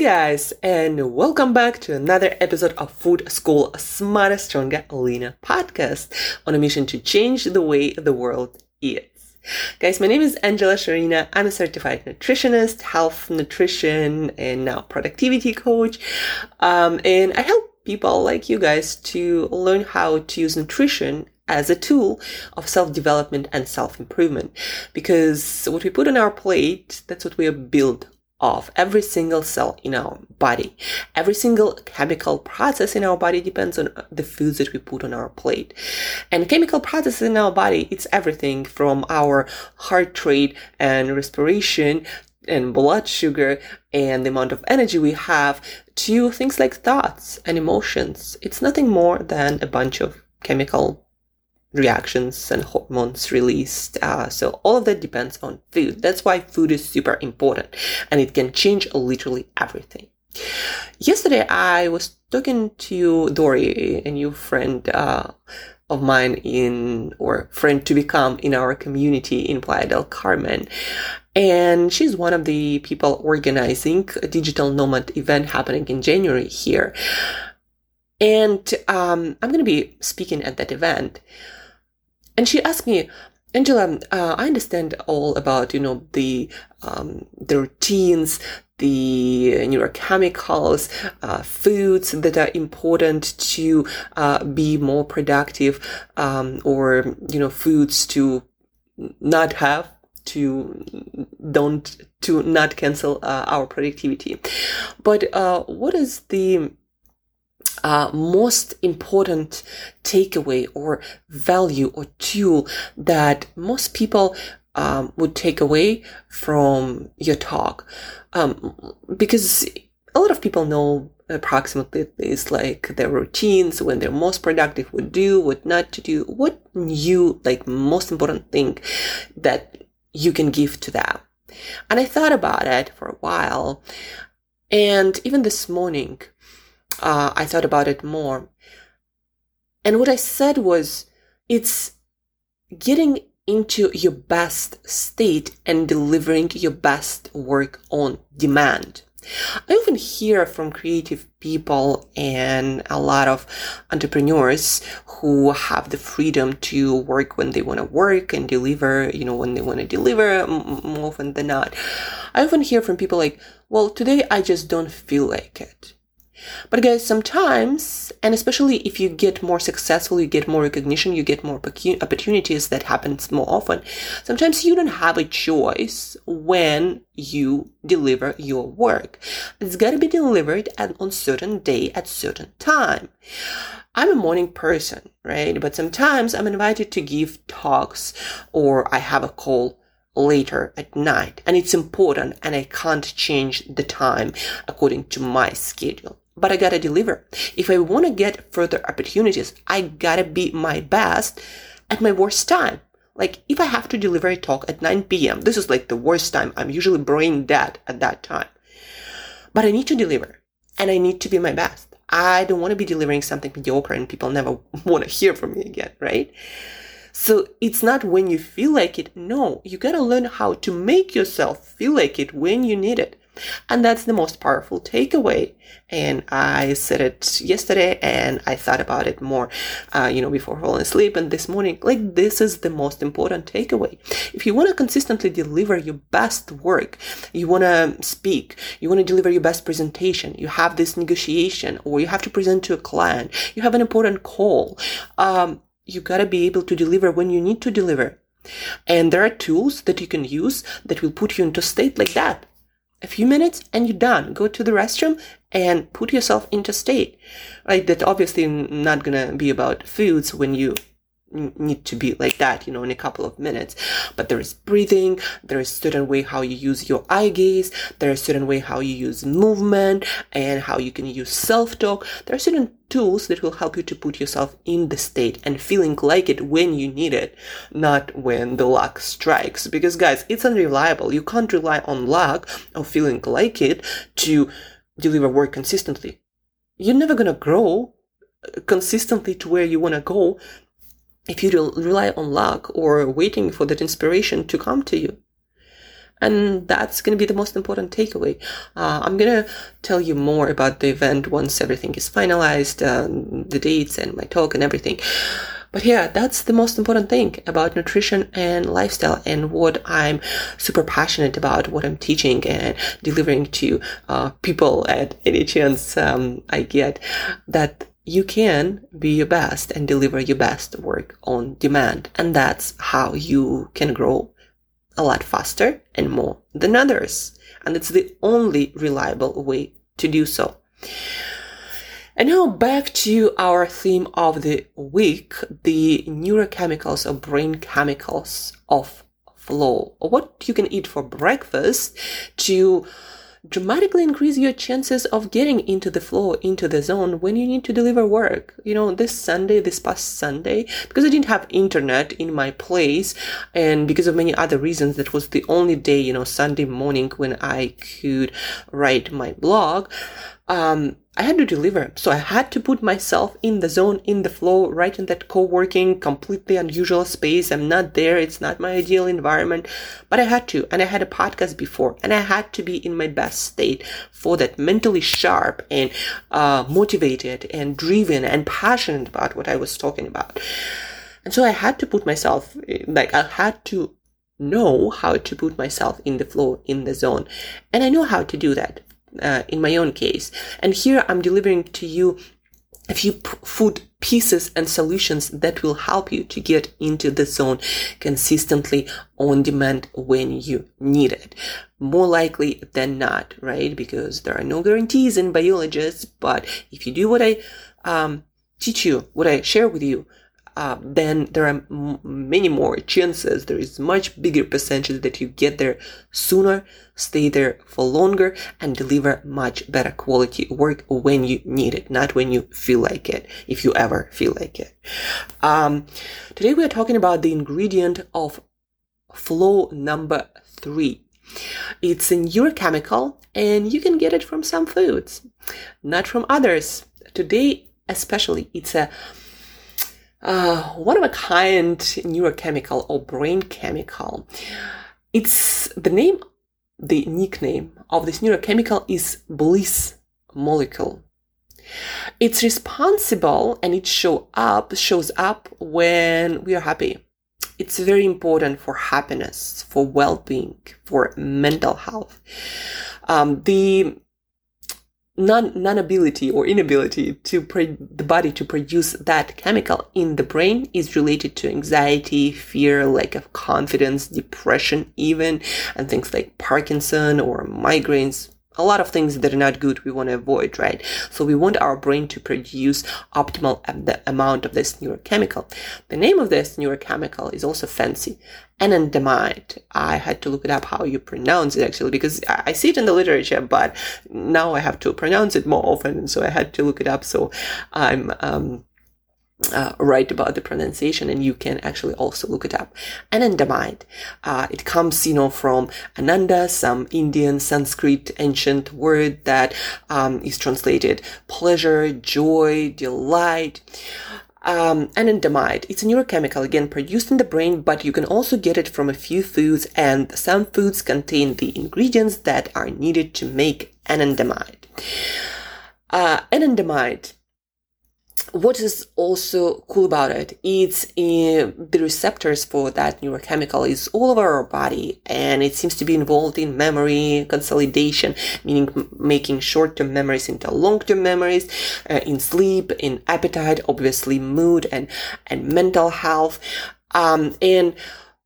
guys, and welcome back to another episode of Food School Smarter, Stronger, Leaner podcast on a mission to change the way the world eats. Guys, my name is Angela Shurina. I'm a certified nutritionist, health, nutrition, and now productivity coach. Um, and I help people like you guys to learn how to use nutrition as a tool of self-development and self-improvement. Because what we put on our plate, that's what we are built of every single cell in our body. Every single chemical process in our body depends on uh, the foods that we put on our plate. And chemical processes in our body, it's everything from our heart rate and respiration and blood sugar and the amount of energy we have to things like thoughts and emotions. It's nothing more than a bunch of chemical reactions and hormones released. Uh, so all of that depends on food. That's why food is super important and it can change literally everything. Yesterday, I was talking to Dory, a new friend uh, of mine in, or friend to become in our community in Playa del Carmen. And she's one of the people organizing a digital nomad event happening in January here. And um, I'm going to be speaking at that event. And she asked me, Angela, uh, I understand all about, you know, the, um, the routines, the neurochemicals, uh, foods that are important to uh, be more productive, um, or, you know, foods to not have to don't to not cancel uh, our productivity. But uh, what is the uh, most important takeaway or value or tool that most people um, would take away from your talk? Um, because a lot of people know approximately this, like their routines, when they're most productive, what do, what not to do, what you like most important thing that you can give to them. And I thought about it for a while. And even this morning, uh, I thought about it more. And what I said was, it's getting into your best state and delivering your best work on demand. I often hear from creative people and a lot of entrepreneurs who have the freedom to work when they want to work and deliver, you know, when they want to deliver more often than not. I often hear from people like, well, today I just don't feel like it. But guys, sometimes, and especially if you get more successful, you get more recognition, you get more opportunities that happens more often. Sometimes you don't have a choice when you deliver your work. It's got to be delivered at on certain day at certain time. I'm a morning person, right? But sometimes I'm invited to give talks or I have a call later at night and it's important and I can't change the time according to my schedule but I gotta deliver. If I want to get further opportunities, I gotta be my best at my worst time. Like if I have to deliver a talk at 9 p.m., this is like the worst time. I'm usually brain dead at that time. But I need to deliver and I need to be my best. I don't want to be delivering something mediocre and people never want to hear from me again, right? So it's not when you feel like it. No, you gotta learn how to make yourself feel like it when you need it. And that's the most powerful takeaway. And I said it yesterday and I thought about it more, uh, you know, before falling asleep. And this morning, like, this is the most important takeaway. If you want to consistently deliver your best work, you want to speak, you want to deliver your best presentation, you have this negotiation or you have to present to a client, you have an important call, um, you got to be able to deliver when you need to deliver. And there are tools that you can use that will put you into state like that a few minutes and you're done. Go to the restroom and put yourself into state. Right? That obviously not gonna be about foods when you need to be like that, you know, in a couple of minutes. But there is breathing, there is certain way how you use your eye gaze, there is certain way how you use movement and how you can use self-talk. There are certain tools that will help you to put yourself in the state and feeling like it when you need it, not when the luck strikes. Because guys, it's unreliable. You can't rely on luck or feeling like it to deliver work consistently. You're never gonna grow uh, consistently to where you wanna go if you rely on luck or waiting for that inspiration to come to you. And that's going to be the most important takeaway. Uh, I'm going to tell you more about the event once everything is finalized, um, the dates and my talk and everything. But yeah, that's the most important thing about nutrition and lifestyle and what I'm super passionate about, what I'm teaching and delivering to uh, people at any chance um, I get that you can be your best and deliver your best work on demand. And that's how you can grow a lot faster and more than others. And it's the only reliable way to do so. And now back to our theme of the week, the neurochemicals or brain chemicals of flow, what you can eat for breakfast to dramatically increase your chances of getting into the flow, into the zone when you need to deliver work. You know, this Sunday, this past Sunday, because I didn't have internet in my place and because of many other reasons, that was the only day, you know, Sunday morning when I could write my blog. Um, I had to deliver. So I had to put myself in the zone, in the flow, right in that co-working, completely unusual space. I'm not there. It's not my ideal environment, but I had to. And I had a podcast before and I had to be in my best state for that mentally sharp and, uh, motivated and driven and passionate about what I was talking about. And so I had to put myself, like, I had to know how to put myself in the flow, in the zone. And I know how to do that uh, in my own case. And here I'm delivering to you a few p- food pieces and solutions that will help you to get into the zone consistently on demand when you need it. More likely than not, right? Because there are no guarantees in biologists, but if you do what I um, teach you, what I share with you, uh, then there are m- many more chances. There is much bigger percentage that you get there sooner, stay there for longer, and deliver much better quality work when you need it, not when you feel like it, if you ever feel like it. Um, today we are talking about the ingredient of flow number three. It's a neurochemical, and you can get it from some foods, not from others. Today, especially, it's a uh, one of a kind neurochemical or brain chemical. It's the name, the nickname of this neurochemical is bliss molecule. It's responsible and it show up, shows up when we are happy. It's very important for happiness, for well-being, for mental health. Um, the non non-ability or inability to the body to produce that chemical in the brain is related to anxiety, fear, lack of confidence, depression, even, and things like Parkinson or migraines, a lot of things that are not good we want to avoid, right? So we want our brain to produce optimal amount of this neurochemical. The name of this neurochemical is also fancy. Anandamide. I had to look it up how you pronounce it actually because I see it in the literature, but now I have to pronounce it more often. So I had to look it up. So I'm, um, uh, about the pronunciation and you can actually also look it up. Anandamide. Uh, it comes, you know, from Ananda, some Indian Sanskrit ancient word that um, is translated pleasure, joy, delight. Um, anandamide. It's a neurochemical, again, produced in the brain, but you can also get it from a few foods, and some foods contain the ingredients that are needed to make anandamide. Uh, anandamide what is also cool about it it's uh, the receptors for that neurochemical is all over our body and it seems to be involved in memory consolidation meaning making short-term memories into long-term memories uh, in sleep in appetite obviously mood and and mental health. Um, and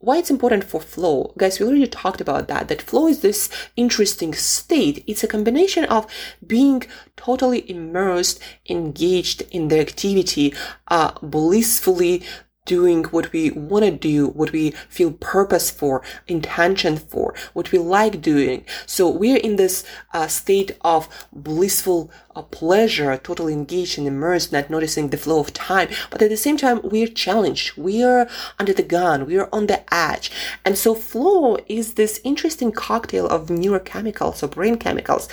why it's important for flow guys we already talked about that that flow is this interesting state. It's a combination of being totally immersed engaged in the activity uh, blissfully doing what we want to do, what we feel purpose for, intention for, what we like doing. So we're in this uh, state of blissful uh, pleasure, totally engaged and immersed, not noticing the flow of time. But at the same time, we're challenged. We are under the gun. We are on the edge. And so flow is this interesting cocktail of neurochemicals or brain chemicals.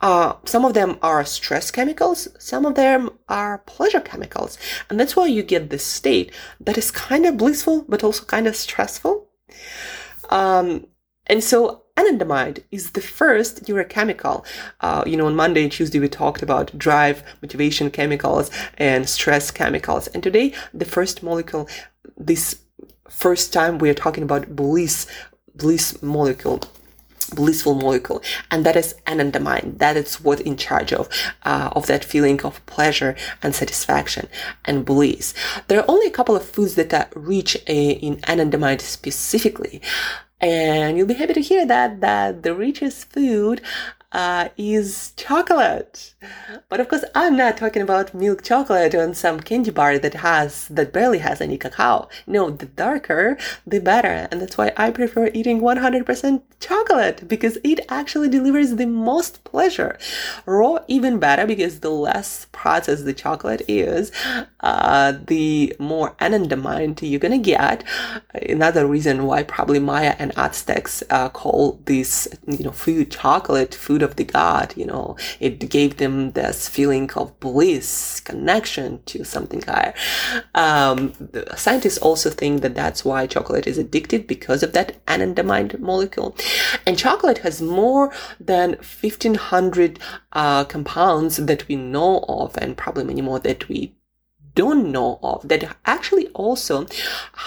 Uh, some of them are stress chemicals. Some of them are pleasure chemicals. And that's why you get this state that is kind of blissful, but also kind of stressful. Um, and so anandamide is the first neurochemical. Uh, you know, on Monday and Tuesday, we talked about drive, motivation chemicals, and stress chemicals. And today, the first molecule, this first time we are talking about bliss, bliss molecule blissful molecule. And that is anandamide that is what in charge of uh, of that feeling of pleasure and satisfaction and bliss. There are only a couple of foods that are rich in anandamide specifically. And you'll be happy to hear that that the richest food uh, is chocolate. But of course, I'm not talking about milk chocolate on some candy bar that has that barely has any cacao. No, the darker, the better, and that's why I prefer eating 100% chocolate because it actually delivers the most pleasure. Raw even better because the less processed the chocolate is, uh, the more anandamide you're gonna get. Another reason why probably Maya and Aztecs uh, call this, you know, food chocolate food of the god, you know, it gave them this feeling of bliss, connection to something higher. Um, scientists also think that that's why chocolate is addicted because of that anandamide molecule. And chocolate has more than 1500 uh, compounds that we know of, and probably many more that we don't know of that actually also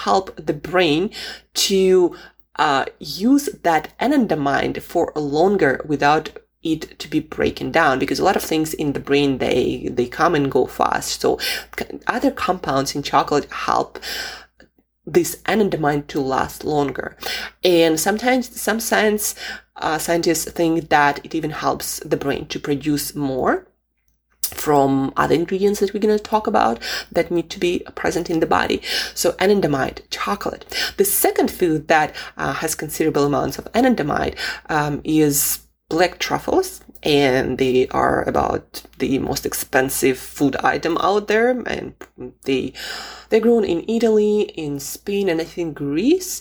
help the brain to uh, use that anandamide for longer without it to be broken down because a lot of things in the brain they they come and go fast so other compounds in chocolate help this anandamide to last longer and sometimes some science uh, scientists think that it even helps the brain to produce more from other ingredients that we're going to talk about that need to be present in the body. So anandamide, chocolate. The second food that uh, has considerable amounts of anandamide um, is black truffles and they are about the most expensive food item out there and they they're grown in Italy in Spain and I think Greece.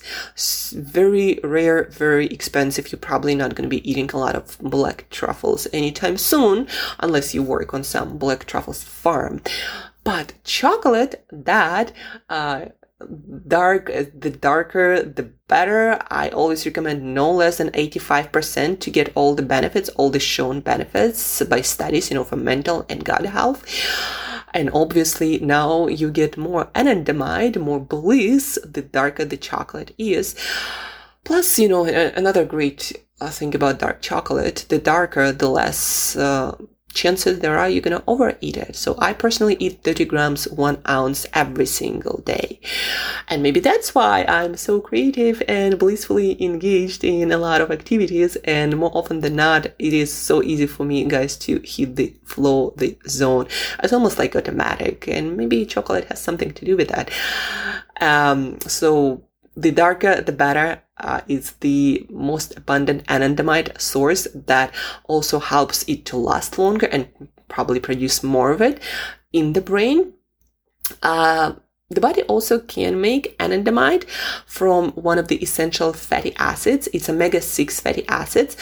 Very rare very expensive. You're probably not going to be eating a lot of black truffles anytime soon unless you work on some black truffles farm. But chocolate that uh, dark the darker the better. I always recommend no less than 85% to get all the benefits all the shown benefits by studies you know for mental and gut health. And obviously now you get more anandamide more bliss the darker the chocolate is. Plus you know another great uh, thing about dark chocolate the darker the less uh, chances there are you're gonna overeat it. So I personally eat 30 grams, one ounce every single day. And maybe that's why I'm so creative and blissfully engaged in a lot of activities. And more often than not, it is so easy for me, guys, to hit the flow, the zone. It's almost like automatic. And maybe chocolate has something to do with that. Um, so the darker, the better uh, is the most abundant anandamide source that also helps it to last longer and probably produce more of it in the brain. Uh, the body also can make anandamide from one of the essential fatty acids. It's omega 6 fatty acids.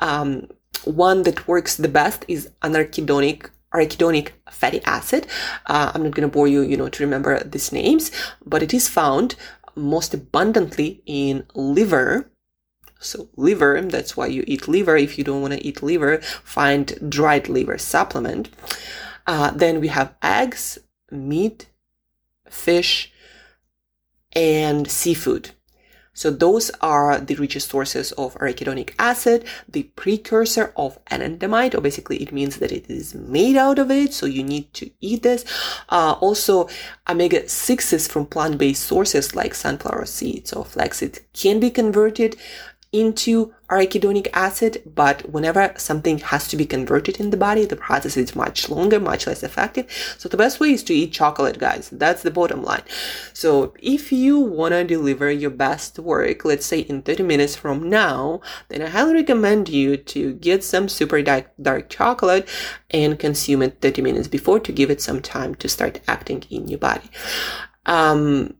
Um, one that works the best is anarchidonic arachidonic fatty acid. Uh, I'm not going to bore you, you know, to remember these names, but it is found most abundantly in liver. So liver, that's why you eat liver. If you don't want to eat liver, find dried liver supplement. Uh, then we have eggs, meat, fish, and seafood. So those are the richest sources of arachidonic acid, the precursor of anandamide, or basically it means that it is made out of it. So you need to eat this. Uh, also, omega 6s from plant-based sources like sunflower seeds or flaxseed can be converted into arachidonic acid, but whenever something has to be converted in the body, the process is much longer, much less effective. So the best way is to eat chocolate, guys. That's the bottom line. So if you want to deliver your best work, let's say in 30 minutes from now, then I highly recommend you to get some super dark, dark chocolate and consume it 30 minutes before to give it some time to start acting in your body. Um,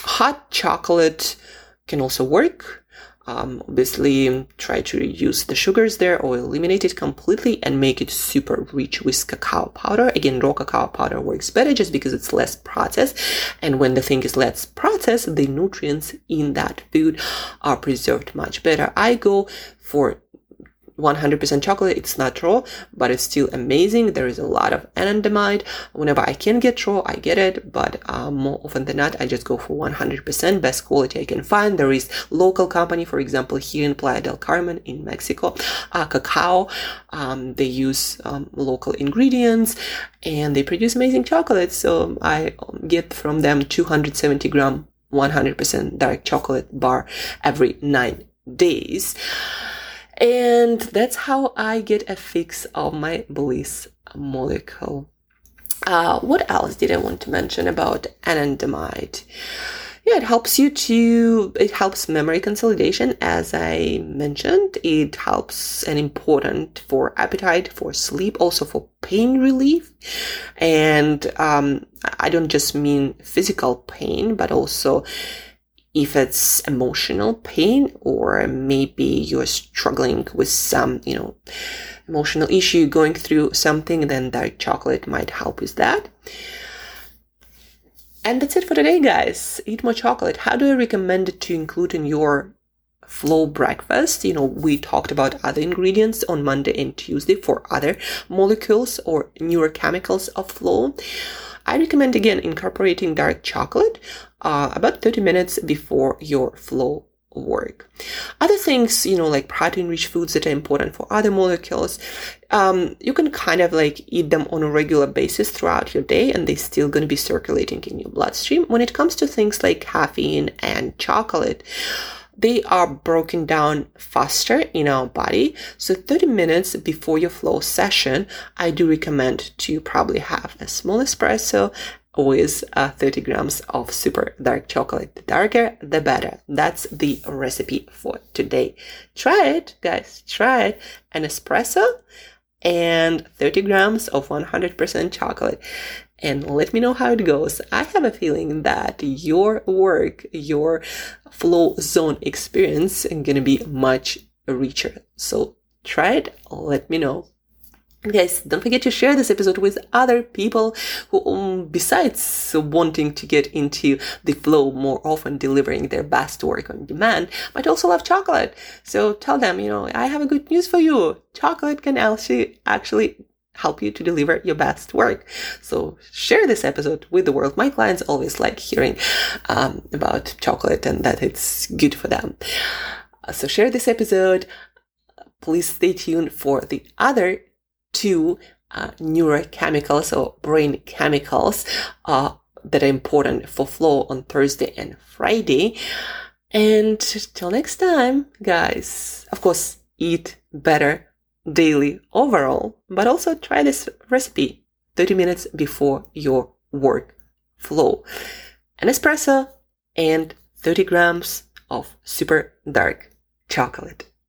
hot chocolate can also work Um, obviously, try to reduce the sugars there or eliminate it completely and make it super rich with cacao powder. Again, raw cacao powder works better just because it's less processed. And when the thing is less processed, the nutrients in that food are preserved much better. I go for 100% chocolate. It's not raw, but it's still amazing. There is a lot of anandamide. Whenever I can get raw, I get it, but uh, more often than not, I just go for 100% best quality I can find. There is local company, for example, here in Playa del Carmen in Mexico, uh, cacao. Um, they use um, local ingredients and they produce amazing chocolate. So I get from them 270 gram 100% dark chocolate bar every nine days. And that's how I get a fix of my bliss molecule. Uh, what else did I want to mention about anandamide? Yeah, it helps you to, it helps memory consolidation, as I mentioned. It helps and important for appetite, for sleep, also for pain relief. And um, I don't just mean physical pain, but also if it's emotional pain or maybe you're struggling with some, you know, emotional issue going through something, then dark chocolate might help with that. And that's it for today, guys. Eat more chocolate. How do I recommend it to include in your flow breakfast? You know, we talked about other ingredients on Monday and Tuesday for other molecules or neurochemicals of flow. I recommend again incorporating dark chocolate uh, about 30 minutes before your flow work. Other things, you know, like protein rich foods that are important for other molecules, um, you can kind of like eat them on a regular basis throughout your day and they're still going to be circulating in your bloodstream. When it comes to things like caffeine and chocolate, they are broken down faster in our body. So 30 minutes before your flow session, I do recommend to probably have a small espresso with uh, 30 grams of super dark chocolate. The darker, the better. That's the recipe for today. Try it, guys. Try it. An espresso and 30 grams of 100% chocolate and let me know how it goes. I have a feeling that your work, your flow zone experience is going to be much richer. So try it. Let me know. Guys, don't forget to share this episode with other people who, um, besides wanting to get into the flow more often, delivering their best work on demand, might also love chocolate. So tell them, you know, I have a good news for you. Chocolate can actually, actually help you to deliver your best work. So share this episode with the world. My clients always like hearing um, about chocolate and that it's good for them. Uh, so share this episode. Please stay tuned for the other two uh, neurochemicals or brain chemicals uh, that are important for flow on Thursday and Friday. And till next time, guys, of course, eat better daily overall, but also try this recipe 30 minutes before your work flow. An espresso and 30 grams of super dark chocolate.